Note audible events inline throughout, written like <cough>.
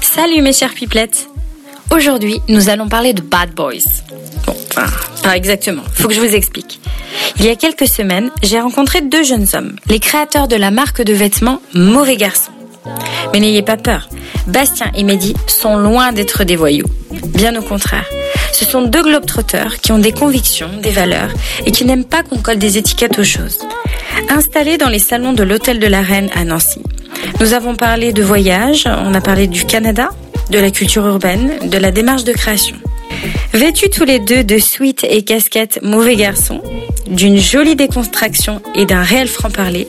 Salut mes chers pipelettes Aujourd'hui, nous allons parler de Bad Boys. Bon, enfin, pas exactement, faut que je vous explique. Il y a quelques semaines, j'ai rencontré deux jeunes hommes, les créateurs de la marque de vêtements Mauvais Garçon. Mais n'ayez pas peur, Bastien et Mehdi sont loin d'être des voyous. Bien au contraire. Ce sont deux globetrotters qui ont des convictions, des valeurs et qui n'aiment pas qu'on colle des étiquettes aux choses. Installés dans les salons de l'Hôtel de la Reine à Nancy, nous avons parlé de voyage, on a parlé du Canada, de la culture urbaine, de la démarche de création. Vêtus tous les deux de suites et casquettes mauvais garçons, d'une jolie déconstruction et d'un réel franc-parler,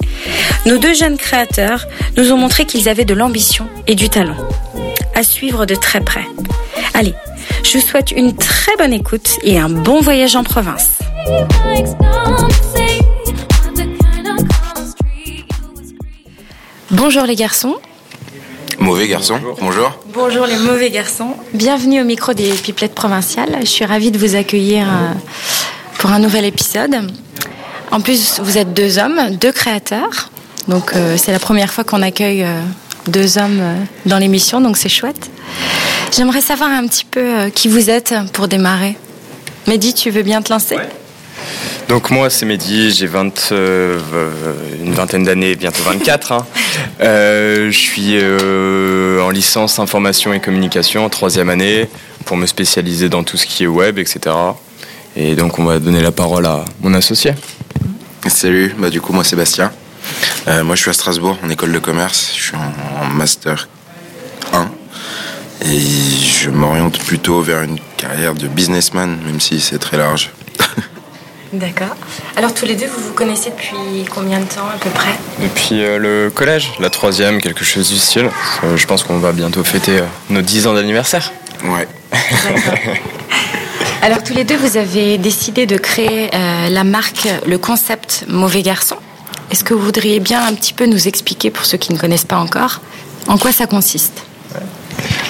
nos deux jeunes créateurs nous ont montré qu'ils avaient de l'ambition et du talent. À suivre de très près. Allez, je vous souhaite une très bonne écoute et un bon voyage en province. Bonjour les garçons. Mauvais garçon, bonjour. Bonjour les mauvais garçons. Bienvenue au micro des Pipelettes Provinciales. Je suis ravie de vous accueillir euh, pour un nouvel épisode. En plus, vous êtes deux hommes, deux créateurs. Donc euh, c'est la première fois qu'on accueille euh, deux hommes dans l'émission, donc c'est chouette. J'aimerais savoir un petit peu qui vous êtes pour démarrer. Mehdi, tu veux bien te lancer donc moi c'est Mehdi, j'ai 20, euh, une vingtaine d'années, bientôt 24. Hein. <laughs> Euh, je suis euh, en licence information et communication en troisième année pour me spécialiser dans tout ce qui est web, etc. Et donc on va donner la parole à mon associé. Salut, bah du coup moi Sébastien. Moi je suis à Strasbourg en école de commerce, je suis en, en master 1 et je m'oriente plutôt vers une carrière de businessman, même si c'est très large. <laughs> D'accord. Alors tous les deux, vous vous connaissez depuis combien de temps à peu près? Depuis euh, le collège, la troisième, quelque chose du style. Euh, je pense qu'on va bientôt fêter euh, nos 10 ans d'anniversaire. Ouais. <laughs> Alors tous les deux, vous avez décidé de créer la marque, le concept Mauvais Garçon. Est-ce que vous voudriez bien un petit peu nous expliquer, pour ceux qui ne connaissent pas encore, en quoi ça consiste?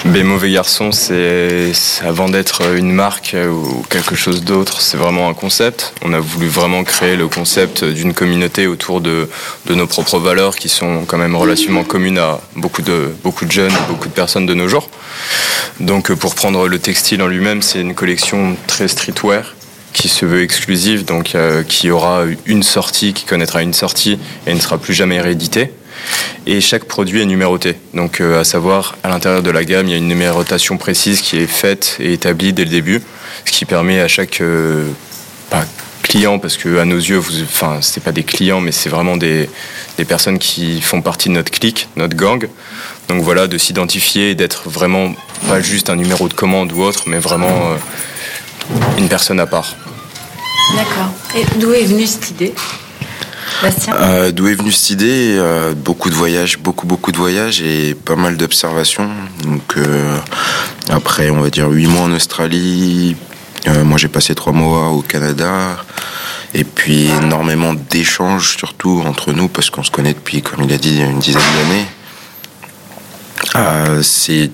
B Mauvais Garçon, c'est avant d'être une marque ou quelque chose d'autre, c'est vraiment un concept. On a voulu vraiment créer le concept d'une communauté autour de, nos propres valeurs qui sont quand même relativement communes à beaucoup de, beaucoup de jeunes, beaucoup de personnes de nos jours. Donc pour prendre le textile en lui-même, c'est une collection très streetwear qui se veut exclusive, donc euh, qui aura une sortie, qui connaîtra une sortie et ne sera plus jamais rééditée et chaque produit est numéroté. Donc euh, à savoir, à l'intérieur de la gamme, il y a une numérotation précise qui est faite et établie dès le début, ce qui permet à chaque euh, client, parce que à nos yeux, vous, enfin c'est pas des clients, mais c'est vraiment des, personnes qui font partie de notre clique, notre gang. Donc voilà, de s'identifier, d'être vraiment pas juste un numéro de commande ou autre, mais vraiment une personne à part. D'accord. Et d'où est venue cette idée euh, D'où est venue cette idée? Euh, Beaucoup de voyages, beaucoup beaucoup de voyages et pas mal d'observations. Donc euh, après, on va dire huit mois en Australie. Moi, j'ai passé trois mois au Canada. Et puis énormément d'échanges, surtout entre nous, parce qu'on se connaît depuis, comme il a dit, une dizaine d'années. C'est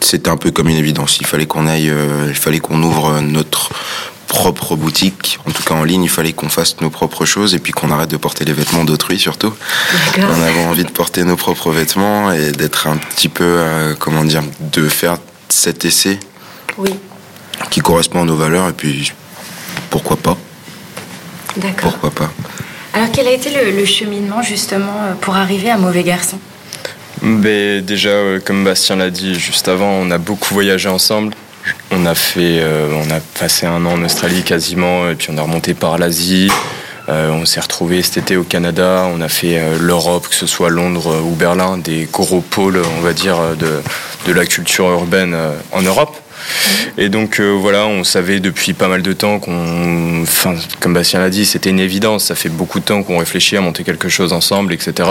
c'était un peu comme une évidence. Il fallait qu'on aille, il fallait qu'on ouvre notre propre boutique, en tout cas en ligne, il fallait qu'on fasse nos propres choses et puis qu'on arrête de porter les vêtements d'autrui surtout. On avait envie de porter nos propres vêtements et d'être un petit peu, euh, comment dire, de faire cet essai oui. qui correspond à nos valeurs et puis pourquoi pas. D'accord. Pourquoi pas. Alors quel a été le, cheminement justement euh, pour arriver à Mauvais Garçon? Ben, Déjà, euh, comme Bastien l'a dit juste avant, on a beaucoup voyagé ensemble. On a fait, euh, on a passé un an en Australie quasiment, et puis on a remonté par l'Asie. Euh, on s'est retrouvé cet été au Canada. On a fait l'Europe, que ce soit Londres ou Berlin, des gros pôles, on va dire, de, de la culture urbaine en Europe. Et donc voilà, on savait depuis pas mal de temps qu'on, enfin, comme Bastien l'a dit, c'était une évidence. Ça fait beaucoup de temps qu'on réfléchit à monter quelque chose ensemble, etc.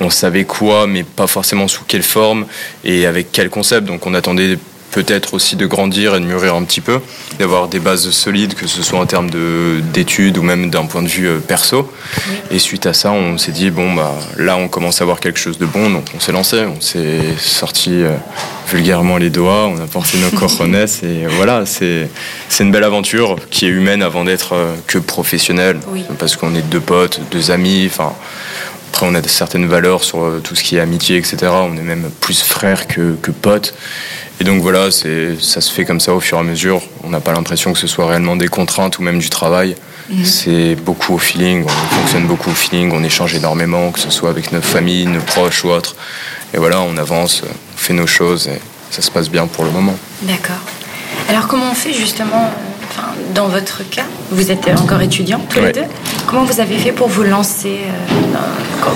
On savait quoi, mais pas forcément sous quelle forme et avec quel concept. Donc on attendait peut-être aussi de grandir et de mûrir un petit peu, d'avoir des bases solides, que ce soit en termes d'études ou même d'un point de vue euh, perso. Et suite à ça, on s'est dit, bon, bah, là, on commence à avoir quelque chose de bon, donc on s'est lancé, on s'est sorti euh, vulgairement les doigts, on a porté nos coronets, <laughs> et voilà, c'est une belle aventure qui est humaine avant d'être euh, que professionnelle, parce qu'on est deux potes, deux amis, enfin après, on a certaines valeurs sur euh, tout ce qui est amitié, etc. On est même plus frères que, que potes. Et donc voilà, ça se fait comme ça au fur et à mesure. On n'a pas l'impression que ce soit réellement des contraintes ou même du travail. Mhm. C'est beaucoup au feeling, on fonctionne beaucoup au feeling, on échange énormément, que ce soit avec notre famille, nos proches ou autres. Et voilà, on avance, on fait nos choses et ça se passe bien pour le moment. D'accord. Alors comment on fait justement, dans votre cas, vous êtes encore étudiant tous les deux, comment vous avez fait pour vous lancer euh,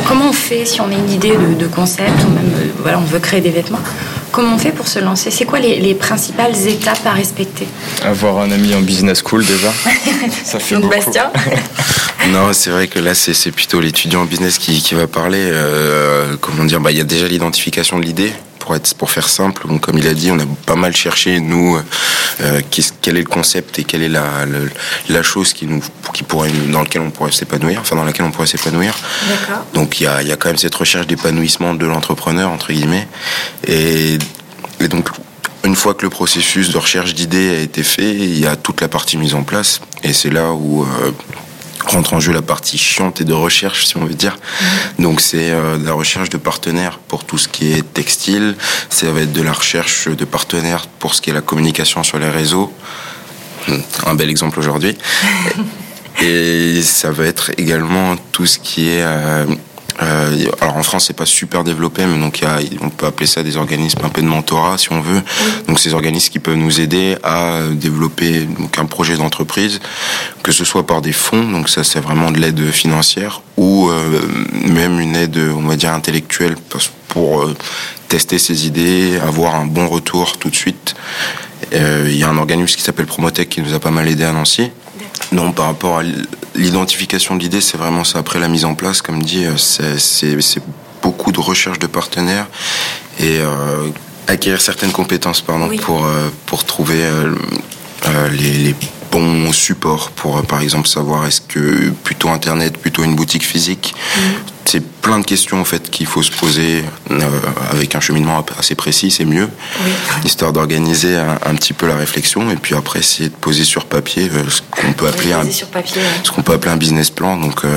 Comment on fait si on a une idée de, concept ou même euh, voilà, on veut créer des vêtements? Comment on fait pour se lancer? C'est quoi les, principales étapes à respecter? Avoir un ami en business school déjà. <laughs> ça fait beaucoup. Bastien <laughs> Non, c'est vrai que là, c'est plutôt l'étudiant en business qui, va parler. Euh, comment dire? Bah, Il y a déjà l'identification de l'idée pour être pour faire simple comme il a dit on a pas mal cherché nous euh, quel est le concept et quelle est la, la, chose qui nous qui pourrait dans lequel on pourrait s'épanouir enfin dans laquelle on pourrait s'épanouir. Donc il y a, y a quand même cette recherche d'épanouissement de l'entrepreneur entre guillemets. Et, et donc une fois que le processus de recherche d'idées a été fait, il y a toute la partie mise en place. Et c'est là où euh, rentre en jeu la partie chiante et de recherche, si on veut dire. Mhm. Donc c'est euh, la recherche de partenaires pour tout ce qui est textile, ça va être de la recherche de partenaires pour ce qui est la communication sur les réseaux. Un bel exemple aujourd'hui. <laughs> et ça va être également tout ce qui est euh, euh, alors en France, c'est pas super développé, mais donc y a, on peut appeler ça des organismes un peu de mentorat, si on veut. Donc ces organismes qui peuvent nous aider à développer donc un projet d'entreprise, que ce soit par des fonds, donc ça c'est vraiment de l'aide financière, ou euh, même une aide, on va dire intellectuelle, pour euh, tester ses idées, avoir un bon retour tout de suite. Euh, il y a un organisme qui s'appelle Promotech qui nous a pas mal aidé à Nancy. Non, par rapport à l'identification de l'idée, c'est vraiment ça. Après la mise en place, comme dit, euh, c'est beaucoup de recherche de partenaires et euh, acquérir certaines compétences pardon, pour, euh, pour trouver les, les bons supports pour, par exemple, savoir est-ce que plutôt Internet, plutôt une boutique physique. Mm. C'est plein de questions en fait qu'il faut se poser euh, avec un cheminement assez précis, c'est mieux, histoire d'organiser un, petit peu la réflexion et puis après essayer de poser sur papier euh, ce qu'on peut appeler un ce qu'on peut appeler un business plan. Donc, euh,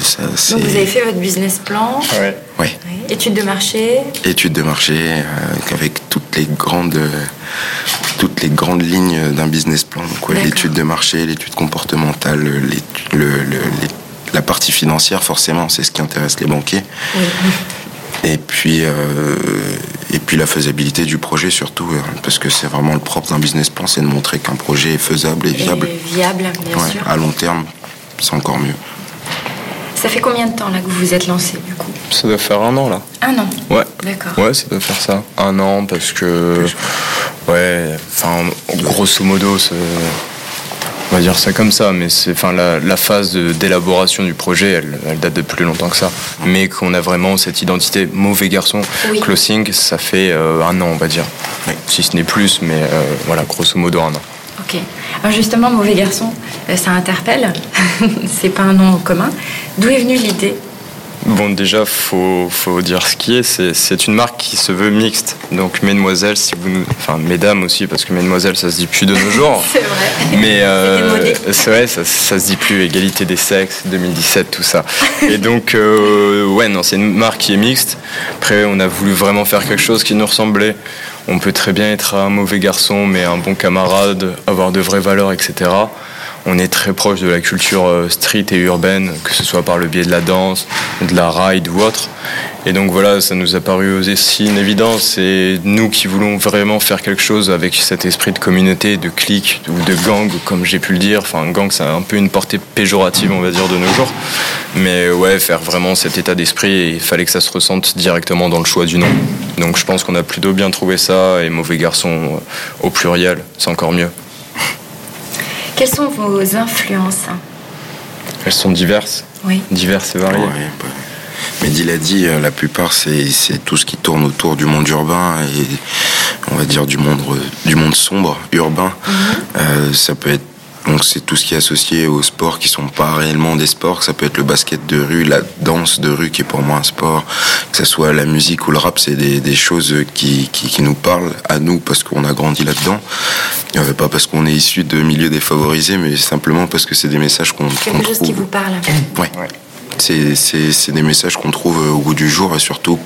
ça, donc vous avez fait votre business plan. Ouais. ouais. Études de marché. Études de marché avec toutes les grandes toutes les grandes lignes d'un business plan. Donc l'étude de marché, l'étude comportementale, la partie financière, forcément, c'est ce qui intéresse les banquiers. Et puis, euh, et puis la faisabilité du projet surtout, euh, parce que c'est vraiment le propre d'un business plan, c'est de montrer qu'un projet est faisable et viable. Et viable, bien sûr. À long terme, c'est encore mieux. Ça fait combien de temps là que vous vous êtes lancé du coup? Ça doit faire un an là. Un an? Ouais. D'accord. Ouais, ça doit faire ça. Un an parce que. Ouais, enfin, grosso modo, on va dire ça comme ça, mais c'est, enfin, la, phase d'élaboration du projet, elle, date de plus longtemps que ça. Mais qu'on a vraiment cette identité mauvais garçon, closing, ça fait euh, un an, on va dire. Si ce n'est plus, mais euh, voilà, grosso modo un an. Ok. Alors justement, mauvais garçon, euh, ça interpelle. <laughs> c'est pas un nom commun. D'où est venue l'idée Bon, déjà, faut, faut dire ce qui est. C'est une marque qui se veut mixte. Donc, mesdemoiselles, si vous nous... Enfin, mesdames aussi, parce que mesdemoiselles, ça se dit plus de nos jours. <laughs> c'est vrai. Mais euh, c'est vrai, ça, ça, se dit plus. Égalité des sexes, 2017, tout ça. Et donc, euh, ouais, non, c'est une marque qui est mixte. Après, on a voulu vraiment faire quelque chose qui nous ressemblait. On peut très bien être un mauvais garçon, mais un bon camarade, avoir de vraies valeurs, etc on est très proche de la culture euh, street et urbaine, que ce soit par le biais de la danse, de la ride ou autre. Et donc voilà, ça nous a paru aussi une évidence. C'est nous qui voulons vraiment faire quelque chose avec cet esprit de communauté, de clique ou de gang, comme j'ai pu le dire. Enfin, gang, c'est un peu une portée péjorative, on va dire, de nos jours. Mais ouais, faire vraiment cet état d'esprit, et il fallait que ça se ressente directement dans le choix du nom. Donc je pense qu'on a plutôt bien trouvé ça, et mauvais garçon euh, au pluriel, c'est encore mieux. Quelles sont vos influences Elles sont diverses. Oui. Diverses et variées. Bah, mais il l'a dit, euh, la plupart, c'est tout ce qui tourne autour du monde urbain et on va dire du monde, du monde sombre, urbain. Mhm. Euh, ça peut être donc c'est tout ce qui est associé aux sports qui sont pas réellement des sports. Ça peut être le basket de rue, la danse de rue qui est pour moi un sport, que ce soit la musique ou le rap, c'est des, des, choses qui, qui, qui, nous parlent à nous parce qu'on a grandi là-dedans. Pas parce qu'on est issu de milieux défavorisés, mais simplement parce que c'est des messages qu'on Quelque chose qui vous parle. Ouais. c'est des messages qu'on trouve au goût du jour et surtout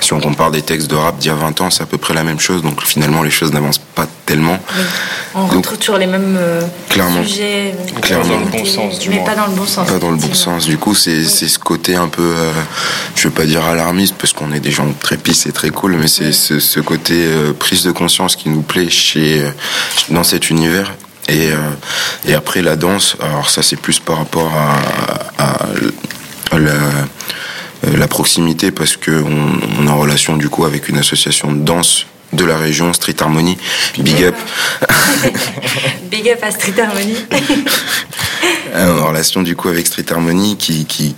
si on compare des textes de rap d'il y a 20 ans, c'est à peu près la même chose. Donc finalement, les choses n'avancent pas tellement. On retrouve toujours les mêmes euh, sujets. Clairement. Dans le bon sens, du Mais pas dans le bon sens. Pas dans le bon sens. Du coup, c'est ce côté un peu, euh, je veux pas dire alarmiste, parce qu'on est des gens très pisses et très cool, mais c'est ce, côté euh, prise de conscience qui nous plaît chez, dans cet univers. Et, et après la danse, alors ça c'est plus par rapport à, à la euh, la proximité parce que on, est en relation du coup avec une association de danse de la région, Street Harmony. Big up. <laughs> Big up à Street Harmony. <laughs> Euh, en relation du coup avec Street Harmony qui, qui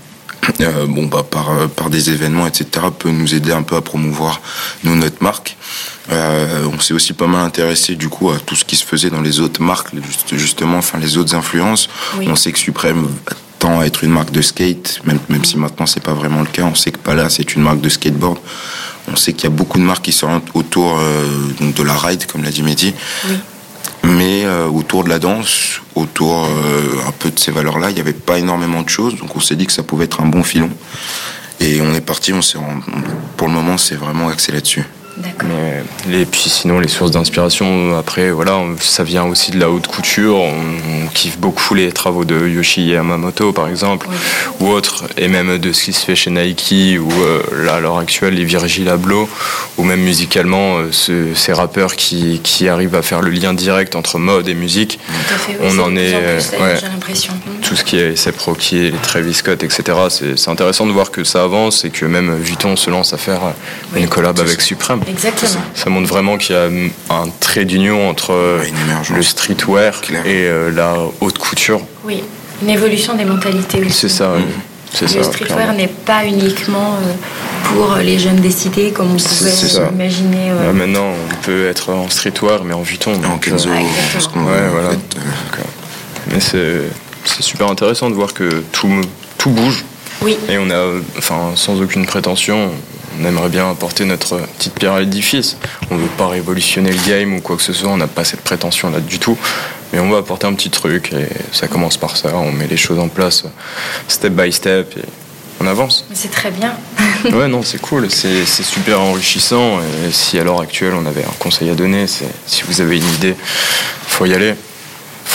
euh, bon, bah, par, par des événements, etc., peut nous aider un peu à promouvoir nous, notre marque. on s'est aussi pas mal intéressé du coup à tout ce qui se faisait dans les autres marques, justement, enfin les autres influences. On sait que Supreme à être une marque de skate, même, même si maintenant c'est pas vraiment le cas. On sait que Pala c'est une marque de skateboard. On sait qu'il y a beaucoup de marques qui sont autour euh, de la ride, comme l'a dit Mehdi. Mais euh, autour de la danse, autour euh, un peu de ces valeurs-là, il n'y avait pas énormément de choses. Donc on s'est dit que ça pouvait être un bon filon. Et on est parti, on s'est, pour le moment, c'est vraiment axé là-dessus. Et puis sinon, les sources d'inspiration, après, voilà, ça vient aussi de la haute couture. On, kiffe beaucoup les travaux de Yoshi Yamamoto, par exemple, ou autres, et même de ce qui se fait chez Nike, ou euh, là, à l'heure actuelle, les Virgil Abloh, ou même musicalement, euh, ces rappeurs qui, qui, arrivent à faire le lien direct entre mode et musique. on en est. ouais, j'ai l'impression. Tout ce qui est Sep Rocky, les Travis Scott, etc. C'est intéressant de voir que ça avance et que même Vuitton se lance à faire une collab avec Supreme. Exactement. Ça montre vraiment qu'il y a un trait d'union entre le streetwear et euh, la haute couture. Oui, une évolution des mentalités aussi. C'est ça. le streetwear n'est pas uniquement euh, pour les jeunes décidés comme on pouvait imaginer. Euh. maintenant, on peut être en streetwear mais en Vuitton. En Kenzo. Ouais, voilà. mais c'est super intéressant de voir que tout, tout bouge. Oui. Et on a, enfin, sans aucune prétention, on aimerait bien apporter notre petite pierre à l'édifice. On ne veut pas révolutionner le game ou quoi que ce soit, on n'a pas cette prétention là du tout. Mais on va apporter un petit truc et ça commence par ça. On met les choses en place step by step et on avance. C'est très bien. <laughs> <laughs> ouais, non, c'est cool, c'est super enrichissant. Et si à l'heure actuelle on avait un conseil à donner, c'est si vous avez une idée, faut y aller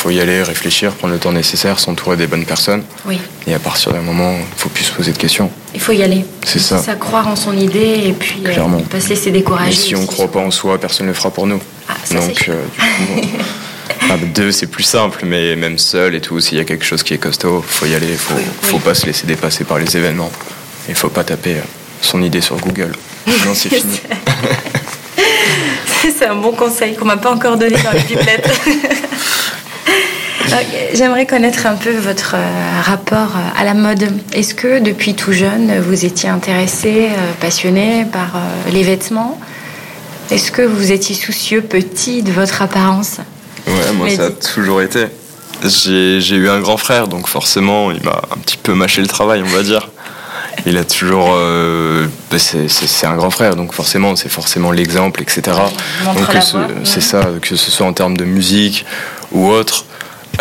faut y aller, réfléchir, prendre le temps nécessaire, s'entourer des bonnes personnes. Oui. Et à partir d'un moment, il faut plus se poser de questions. Il faut y aller. C'est ça. ça. Croire en son idée et puis euh, Clairement. pas se laisser décourager. Et si on ne croit pas en soi, personne ne le fera pour nous. Ah, ça Donc, euh, du coup, <laughs> ah, deux, c'est plus simple, mais même seul et tout, s'il y a quelque chose qui est costaud, faut y aller. Il faut, faut pas se laisser dépasser par les événements. Il faut pas taper euh, son idée sur Google. <laughs> non, c'est fini. <laughs> c'est un bon conseil qu'on m'a pas encore donné dans les pipelettes. J'aimerais connaître un peu votre euh, rapport euh, à la mode. Est-ce que depuis tout jeune, vous étiez intéressé, euh, passionné par les vêtements? Est-ce que vous étiez soucieux, petit, de votre apparence? Ouais, moi ça a toujours été. J'ai eu un grand frère, donc forcément, il m'a un petit peu mâché le travail, on va dire. Il a toujours. Bah, c'est un grand frère, donc forcément, c'est forcément l'exemple, etc. Donc c'est ça, que ce soit en termes de musique ou autre.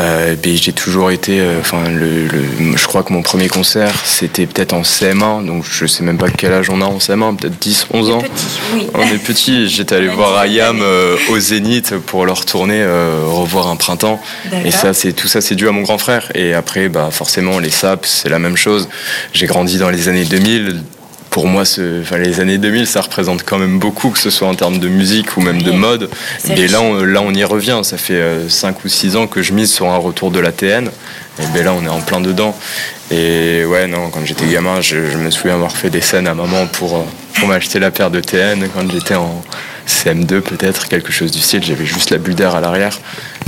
Euh, j'ai toujours été, euh, enfin, le, je crois que mon premier concert, c'était peut-être en CM1, donc je sais même pas quel âge on a en CM1, peut-être 10, 11 ans. On est petit. J'étais allé voir Ayam euh, au Zénith pour leur tourner, revoir un printemps. Et ça, c'est tout ça, c'est dû à mon grand frère. Et après, bah, forcément, les saps, c'est la même chose. J'ai grandi dans les années 2000 pour moi, ce, enfin, les années 2000, ça représente quand même beaucoup, que ce soit en termes de musique ou même de mode. Et là on, là, on y revient. Ça fait 5 euh, ou 6 ans que je mise sur un retour de la TN. Et bien là, on est en plein dedans. Et ouais, non, quand j'étais gamin, je, me souviens avoir fait des scènes à maman pour, euh, pour m'acheter la paire de TN quand j'étais en CM2, peut-être, quelque chose du style. J'avais juste la bulle d'air à l'arrière.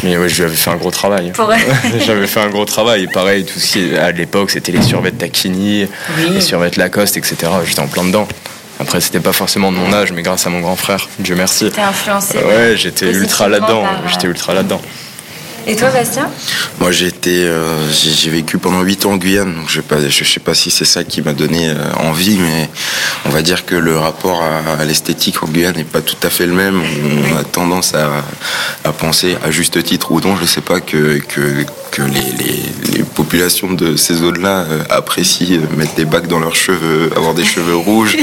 Mais ouais, j'avais fait un gros travail. <laughs> j'avais fait un gros travail. Pareil, tout ce qui, à l'époque, c'était les survêtements Takini, les survêtements Lacoste, etc. J'étais en plein dedans. Après, c'était pas forcément de mon âge, mais grâce à mon grand frère, Dieu merci. T'es influencé. Ouais, j'étais ultra là-dedans. J'étais ultra là-dedans. Et toi, Bastien Moi, j'ai été, euh, j'ai vécu pendant 8 ans en Guyane, donc je je sais pas si c'est ça qui m'a donné euh, envie, mais on va dire que le rapport à, l'esthétique en Guyane n'est pas tout à fait le même. On a tendance à, penser, à juste titre ou non, je sais pas, que, que les, les, populations de ces zones-là euh, apprécient mettre des bacs dans leurs cheveux, avoir des cheveux <laughs> rouges.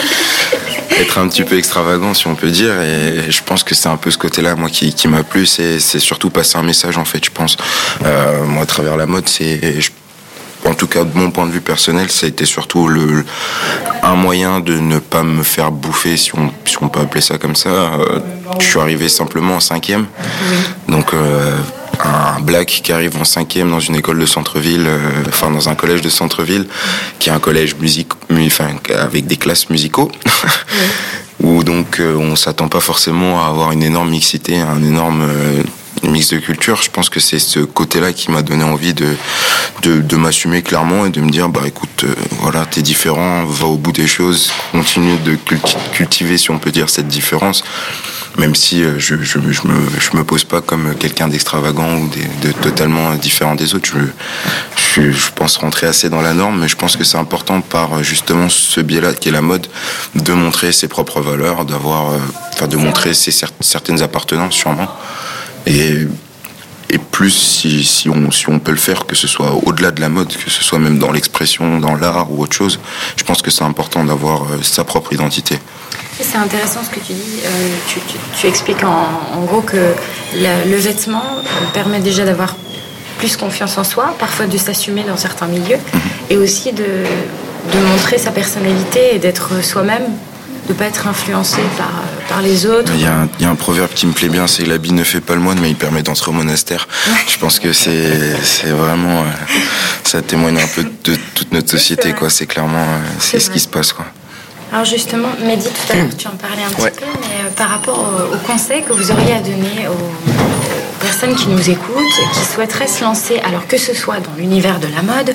être un petit peu extravagant si on peut dire. Et je pense que c'est un peu ce côté-là moi qui, qui m'a plu. C'est surtout passer un message en fait je pense. Euh, moi à travers la mode c'est en tout cas de mon point de vue personnel ça a été surtout le un moyen de ne pas me faire bouffer si on, si on peut appeler ça comme ça. Euh, je suis arrivé simplement en cinquième. Donc euh, un black qui arrive en cinquième dans une école de centre-ville, euh, enfin dans un collège de centre-ville, qui est un collège musique, enfin avec des classes musicaux, <laughs> où donc euh, on s'attend pas forcément à avoir une énorme mixité, un énorme euh, mix de culture. Je pense que c'est ce côté-là qui m'a donné envie de de, de m'assumer clairement et de me dire bah écoute, voilà, t'es différent, va au bout des choses, continue de cultiver, si on peut dire, cette différence même si euh, je, je, me, je me pose pas comme quelqu'un d'extravagant ou de, totalement différent des autres. Je, je, pense rentrer assez dans la norme, mais je pense que c'est important par justement ce biais-là qui est la mode de montrer ses propres valeurs, d'avoir, euh, enfin de montrer ses certaines appartenances sûrement. Et et plus si, si, on, si on peut le faire, que ce soit au-delà de la mode, que ce soit même dans l'expression, dans l'art ou autre chose, je pense que c'est important d'avoir euh, sa propre identité. C'est intéressant ce que tu dis. Euh, tu, tu, expliques en, en, gros que le vêtement permet déjà d'avoir plus confiance en soi, parfois de s'assumer dans certains milieux, mhm. et aussi de, de montrer sa personnalité et d'être soi-même de pas être influencé par, par les autres. Il y, a un, il y, a un, proverbe qui me plaît bien, c'est l'habit ne fait pas le moine, mais il permet d'entrer au monastère. Je pense que c'est vraiment, euh, ça témoigne un peu de toute notre société, quoi. C'est clairement, euh, c'est ce qui se passe, quoi. Alors justement, Mehdi, tout à l'heure, tu en parlais un petit peu, mais euh, par rapport aux, conseils que vous auriez à donner aux, personnes qui nous écoutent, qui souhaiteraient se lancer, alors que ce soit dans l'univers de la mode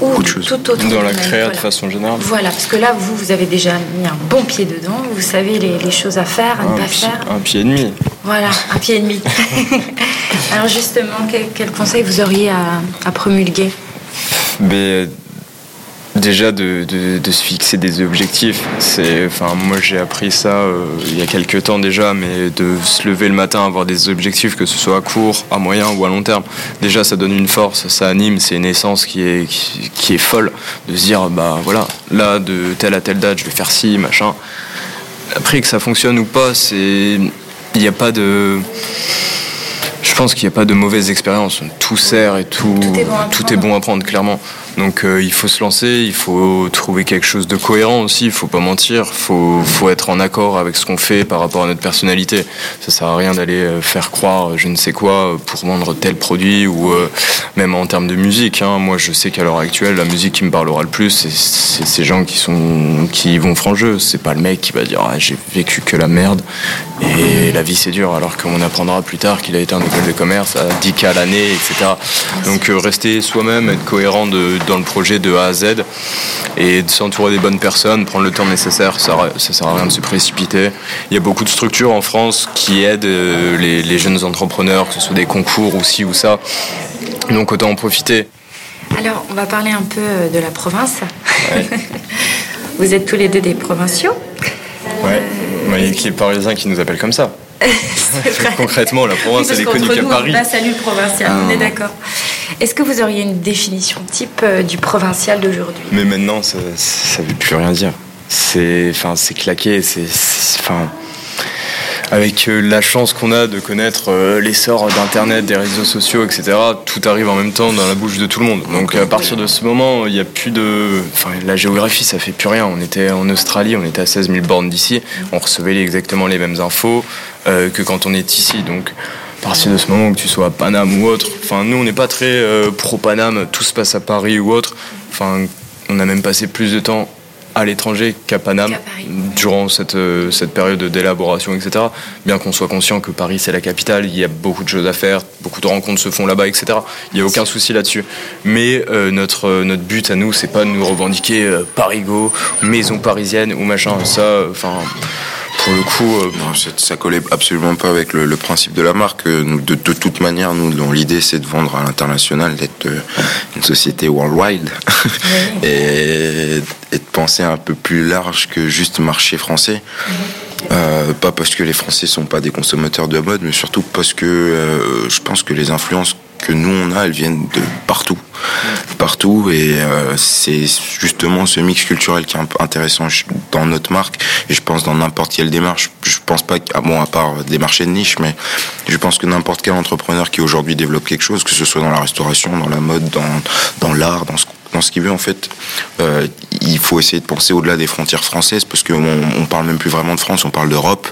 ou tout autre Dans la créa de façon générale. Voilà, parce que là, vous, vous avez déjà mis un bon pied dedans, vous savez les, choses à faire, à ne pas faire. Un pied et demi. Voilà, un pied et demi. <laughs> alors justement, quel, quel conseil vous auriez à, à promulguer? Mais Déjà de, de, de, se fixer des objectifs. C'est, enfin, moi j'ai appris ça euh, il y a quelques temps déjà, mais de se lever le matin, avoir des objectifs, que ce soit à court, à moyen ou à long terme. Déjà, ça donne une force, ça anime, c'est une essence qui est, qui, qui, est folle. De se dire, bah voilà, là de telle à telle date, je vais faire ci, machin. Après que ça fonctionne ou pas, c'est, il n'y a pas de je pense qu'il n'y a pas de mauvaise expérience. Tout sert et tout, tout est bon à prendre, clairement. Donc euh, il faut se lancer, il faut trouver quelque chose de cohérent aussi, il faut pas mentir, il faut, faut, être en accord avec ce qu'on fait par rapport à notre personnalité. Ça sert à rien d'aller euh, faire croire je ne sais quoi pour vendre tel produit ou euh, même en termes de musique. Hein. Moi je sais qu'à l'heure actuelle, la musique qui me parlera le plus, c'est ces gens qui, sont, qui vont franc jeu. C'est pas le mec qui va dire ah, j'ai vécu que la merde et la vie c'est dur, alors qu'on apprendra plus tard qu'il a été en école de commerce à 10 k l'année, etc. Donc rester soi-même, être cohérent de dans le projet de A à Z et de s'entourer des bonnes personnes, prendre le temps nécessaire, ça, ça sert à rien de se précipiter. Il y a beaucoup de structures en France qui aident euh, les, jeunes entrepreneurs, que ce soit des concours ou ci ou ça. Donc autant en profiter. Alors, on va parler un peu euh, de la province. <laughs> Vous êtes tous les deux des provinciaux. Ouais, il y a qui est parisien qui nous appelle comme ça. Concrètement, la province, elle est connue qu'à Paris. Bah, salut le provincial, on est ah. d'accord. Est-ce que vous auriez une définition type euh, du provincial d'aujourd'hui? Mais maintenant, ça ne veut plus rien dire. C'est, enfin, c'est claqué. C'est, enfin, avec euh, la chance qu'on a de connaître euh, l'essor d'Internet, des réseaux sociaux, etc., tout arrive en même temps dans la bouche de tout le monde. Donc à partir de ce moment, il n'y a plus de... Enfin, la géographie, ça fait plus rien. On était en Australie, on était à 16 000 bornes d'ici, on recevait exactement les mêmes infos que quand on est ici. Donc à partir de ce moment que tu sois à Paname ou autre, enfin nous on n'est pas très euh, pro Paname, tout se passe à Paris ou autre. Enfin, on a même passé plus de temps à l'étranger qu'à Paname durant cette, euh, cette période d'élaboration, etc. Bien qu'on soit conscient que Paris c'est la capitale, il y a beaucoup de choses à faire, beaucoup de rencontres se font là-bas, etc. Il n'y a aucun souci là-dessus. Mais euh, notre, notre but à nous, c'est pas de nous revendiquer Parigo, maison parisienne ou machin. Ça, enfin pour le coup, euh, ça, collait absolument pas avec le, principe de la marque. De, de toute manière, nous, l'idée, c'est de vendre à l'international, d'être une société worldwide <laughs> et, et, de penser un peu plus large que juste marché français. Euh, pas parce que les Français sont pas des consommateurs de mode, mais surtout parce que euh, je pense que les influences que nous on a, elles viennent de partout, partout, et euh, c'est justement ce mix culturel qui est intéressant dans notre marque, et je pense dans n'importe quelle démarche. Je pense pas, à, bon à part des marchés de niche, mais je pense que n'importe quel entrepreneur qui aujourd'hui développe quelque chose, que ce soit dans la restauration, dans la mode, dans dans l'art, dans ce dans ce qu'il veut en fait. Euh, il faut essayer de penser au-delà des frontières françaises parce qu'on on parle même plus vraiment de France, on parle d'Europe.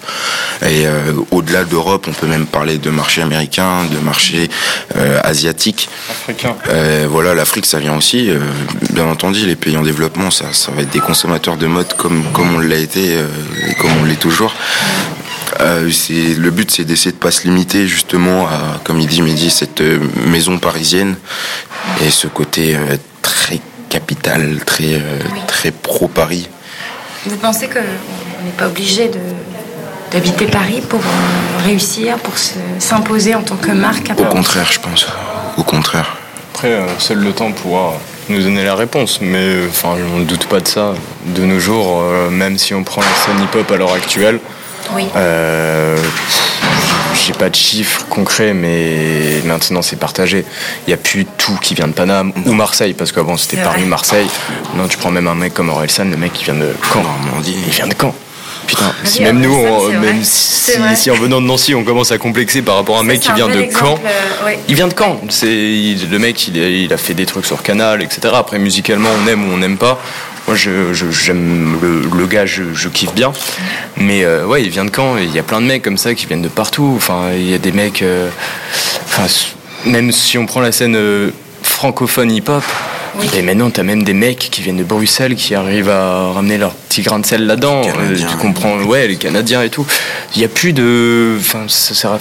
Et euh, au-delà d'Europe, on peut même parler de marché américain, de marché euh, asiatique. Africain. voilà, l'Afrique, ça vient aussi. bien entendu, les pays en développement, ça, ça va être des consommateurs de mode comme comme on l'a été et comme on l'est toujours. c'est le but, c'est d'essayer de pas se limiter justement à, comme il dit Mehdi, cette maison parisienne et ce côté capital, très, euh, très pro-Paris. Vous pensez qu'on n'est pas obligé d'habiter Paris pour euh, réussir, pour s'imposer en tant que marque Au contraire, je pense. Au contraire. Après, euh, seul le temps pourra nous donner la réponse, mais enfin, on ne doute pas de ça. De nos jours, même si on prend la scène hip-hop à l'heure actuelle, oui j'ai pas de chiffres concrets, mais maintenant c'est partagé. Il n'y a plus tout qui vient de Paname ou Marseille, parce qu'avant c'était Paris-Marseille. Non, tu prends même un mec comme Orelsan, le mec qui vient de Caen. Il vient de Caen. Putain, si même nous, même si, en venant de Nancy, on commence à complexer par rapport à un mec qui vient de Caen, euh, il vient de Caen. C'est le mec, il il a, fait des trucs sur Canal, etc. Après, musicalement, on aime ou on n'aime pas. Moi, j'aime le, gars, je, kiffe bien. Mais euh, ouais, il vient de Caen. Il y a plein de mecs comme ça qui viennent de partout. Enfin, il y a des mecs. Euh, enfin, même si on prend la scène euh, francophone hip-hop, et maintenant, tu as même des mecs qui viennent de Bruxelles qui arrivent à ramener leur petit grain de sel là-dedans. tu comprends Ouais, les Canadiens et tout. Il n'y a plus de. Enfin, ça sert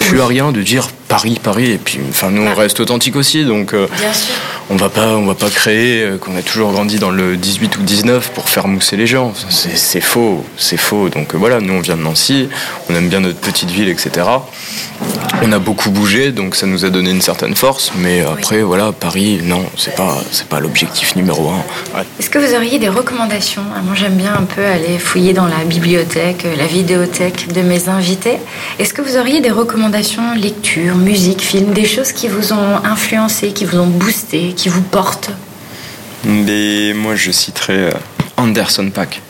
plus à rien de dire Paris, Paris. Et puis, enfin, nous, on reste authentique aussi. Donc. Bien sûr on va pas, on va pas créer euh, qu'on a toujours grandi dans le 18 ou 19 pour faire mousser les gens. C'est faux, c'est faux. Donc euh, voilà, nous on vient de Nancy, on aime bien notre petite ville, etc. On a beaucoup bougé, donc ça nous a donné une certaine force. Mais après, voilà, Paris, non, c'est pas, c'est pas l'objectif numéro un. Est-ce que vous auriez des recommandations? Ah, Moi, j'aime bien un peu aller fouiller dans la bibliothèque, euh, la vidéothèque de mes invités. Est-ce que vous auriez des recommandations, lecture, musique, film, des choses qui vous ont influencé, qui vous ont boosté, qui vous porte Mais moi, je citerai euh, Anderson Pack.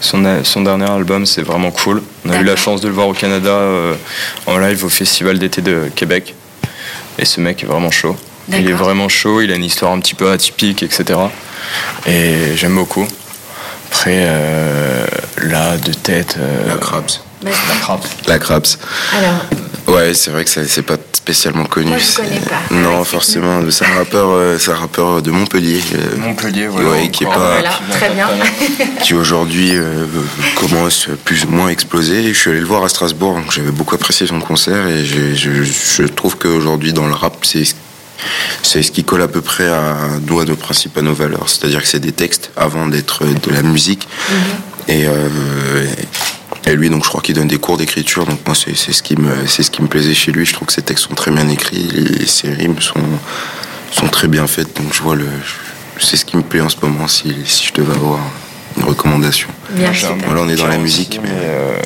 Son, son, dernier album, c'est vraiment cool. On a eu la chance de le voir au Canada euh, en live au Festival d'été de Québec. Et ce mec est vraiment chaud. Il est vraiment chaud, il a une histoire un petit peu atypique, etc. Et j'aime beaucoup. Après, euh, là, de tête. la Crabs. La Crabs. La Crabs. Alors. Ouais, c'est vrai que c'est pas spécialement connu. Moi, je connais pas. Non, forcément. C'est un rappeur, euh, c'est un rappeur de Montpellier. Euh, Montpellier, voilà. Ouais, qui est pas. très bien. <laughs> qui aujourd'hui euh, commence plus ou moins à exploser. Je suis allé le voir à Strasbourg, donc j'avais beaucoup apprécié son concert et je, je, je trouve qu'aujourd'hui dans le rap, c'est c'est ce qui colle à peu près à nous, à nos principes, à nos valeurs. C'est-à-dire que c'est des textes avant d'être de la musique. Mm-hmm. Et, euh, et lui, donc, je crois qu'il donne des cours d'écriture. Donc, moi, c'est ce qui me, c'est ce qui me plaisait chez lui. Je trouve que ses textes sont très bien écrits, et ses rimes sont, sont très bien faites. Donc, je vois le, c'est ce qui me plaît en ce moment. Si, si je devais avoir une recommandation. Bien sûr. Voilà, on est dans la musique, mais, euh,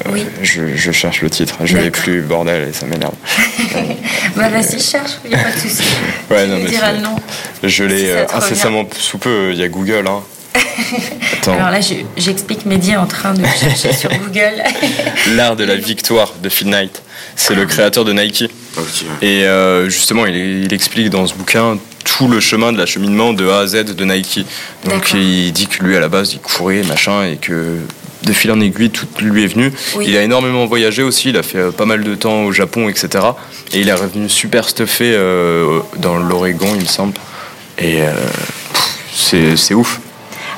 je, je, cherche le titre. Je l'ai plus, bordel, et ça m'énerve. <laughs> bah vas-y, cherche, il n'y a pas de souci. <laughs> Ouais, non, mais le nom. Je l'ai euh, incessamment sous peu. Il y a Google, hein. Alors là, j'explique Mehdi en train de chercher sur Google. <laughs> L'art de la victoire de Phil Knight. C'est le créateur de Nike. Et euh, justement, il, explique dans ce bouquin tout le chemin de l'acheminement de A à Z de Nike. Donc il dit que lui, à la base, il courait, machin, et que de fil en aiguille, tout lui est venu. Il a énormément voyagé aussi, il a fait euh, pas mal de temps au Japon, etc. Et il est revenu super stuffé euh, dans l'Oregon, il me semble. Et c'est ouf.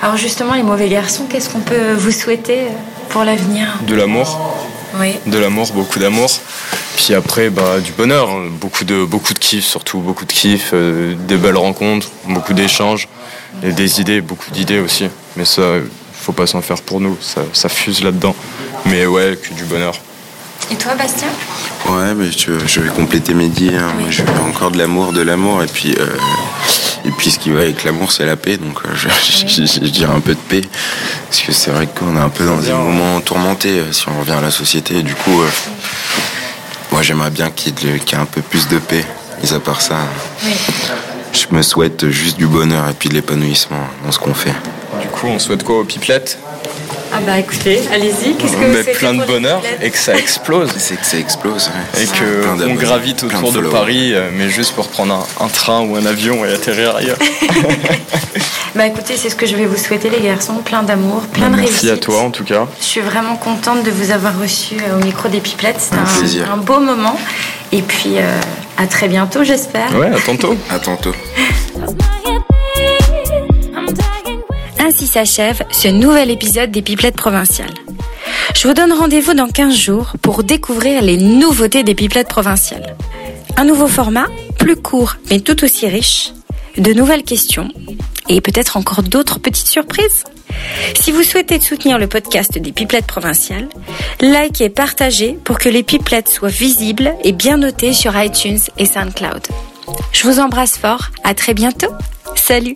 Alors justement, les mauvais garçons, qu'est-ce qu'on peut vous souhaiter pour l'avenir? De l'amour. Oui. De l'amour, beaucoup d'amour. Puis après, bah, du bonheur, hein. beaucoup de, beaucoup de kiff, surtout beaucoup de kiff, euh, des belles rencontres, beaucoup d'échanges, et des idées, beaucoup d'idées aussi. Mais ça, faut pas s'en faire pour nous, ça, fuse là-dedans. Mais ouais, que du bonheur. Et toi, Bastien? Ouais, mais je, vais compléter mes. Hein. Je veux encore de l'amour, de l'amour, et puis euh, puis ce qui va avec l'amour, c'est la paix. Donc euh, <laughs> je, dirais un peu de paix, parce que c'est vrai qu'on est un peu dans des moments tourmentés euh, si on revient à la société. du coup, moi j'aimerais bien qu'il y, ait un peu plus de paix. Mais à part ça, je me souhaite juste du bonheur et puis de l'épanouissement dans ce qu'on fait. Du coup, on souhaite quoi aux pipelettes? Ah bah écoutez, allez-y, qu'est-ce que vous plein de bonheur et que ça explose. C'est que ça explose. Et qu'on gravite autour de, Paris, euh, mais juste pour prendre un, train ou un avion et atterrir ailleurs. <laughs> bah écoutez, c'est ce que je vais vous souhaiter les garçons, plein d'amour, plein bah, de réussite. Merci à toi en tout cas. Je suis vraiment contente de vous avoir reçu euh, au micro des Pipelettes. C'était un, un, beau moment. Et puis euh, à très bientôt j'espère. Ouais, à tantôt. <laughs> à tantôt. Ainsi s'achève ce nouvel épisode des Pipelettes provinciales. Je vous donne rendez-vous dans 15 jours pour découvrir les nouveautés des Pipelettes provinciales. Un nouveau format, plus court mais tout aussi riche, de nouvelles questions et peut-être encore d'autres petites surprises. Si vous souhaitez soutenir le podcast des Pipelettes provinciales, likez et partagez pour que les Pipelettes soient visibles et bien notées sur iTunes et SoundCloud. Je vous embrasse fort, à très bientôt. Salut